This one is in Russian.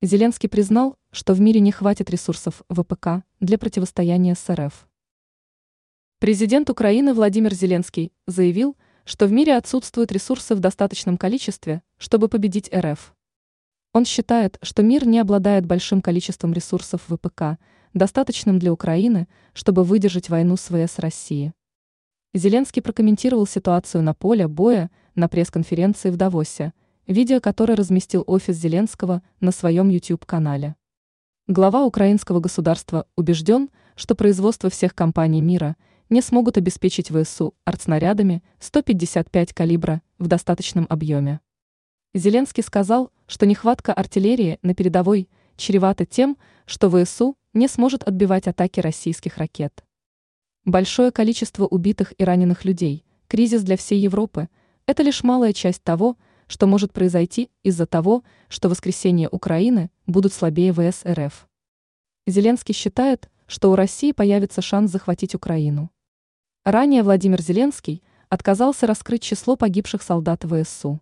Зеленский признал, что в мире не хватит ресурсов ВПК для противостояния с РФ. Президент Украины Владимир Зеленский заявил, что в мире отсутствуют ресурсы в достаточном количестве, чтобы победить РФ. Он считает, что мир не обладает большим количеством ресурсов ВПК, достаточным для Украины, чтобы выдержать войну с ВС России. Зеленский прокомментировал ситуацию на поле боя на пресс-конференции в Давосе – видео которое разместил офис Зеленского на своем YouTube-канале. Глава украинского государства убежден, что производство всех компаний мира не смогут обеспечить ВСУ артснарядами 155 калибра в достаточном объеме. Зеленский сказал, что нехватка артиллерии на передовой чревата тем, что ВСУ не сможет отбивать атаки российских ракет. Большое количество убитых и раненых людей, кризис для всей Европы – это лишь малая часть того, что может произойти из-за того, что воскресение Украины будут слабее ВС РФ. Зеленский считает, что у России появится шанс захватить Украину. Ранее Владимир Зеленский отказался раскрыть число погибших солдат ВСУ.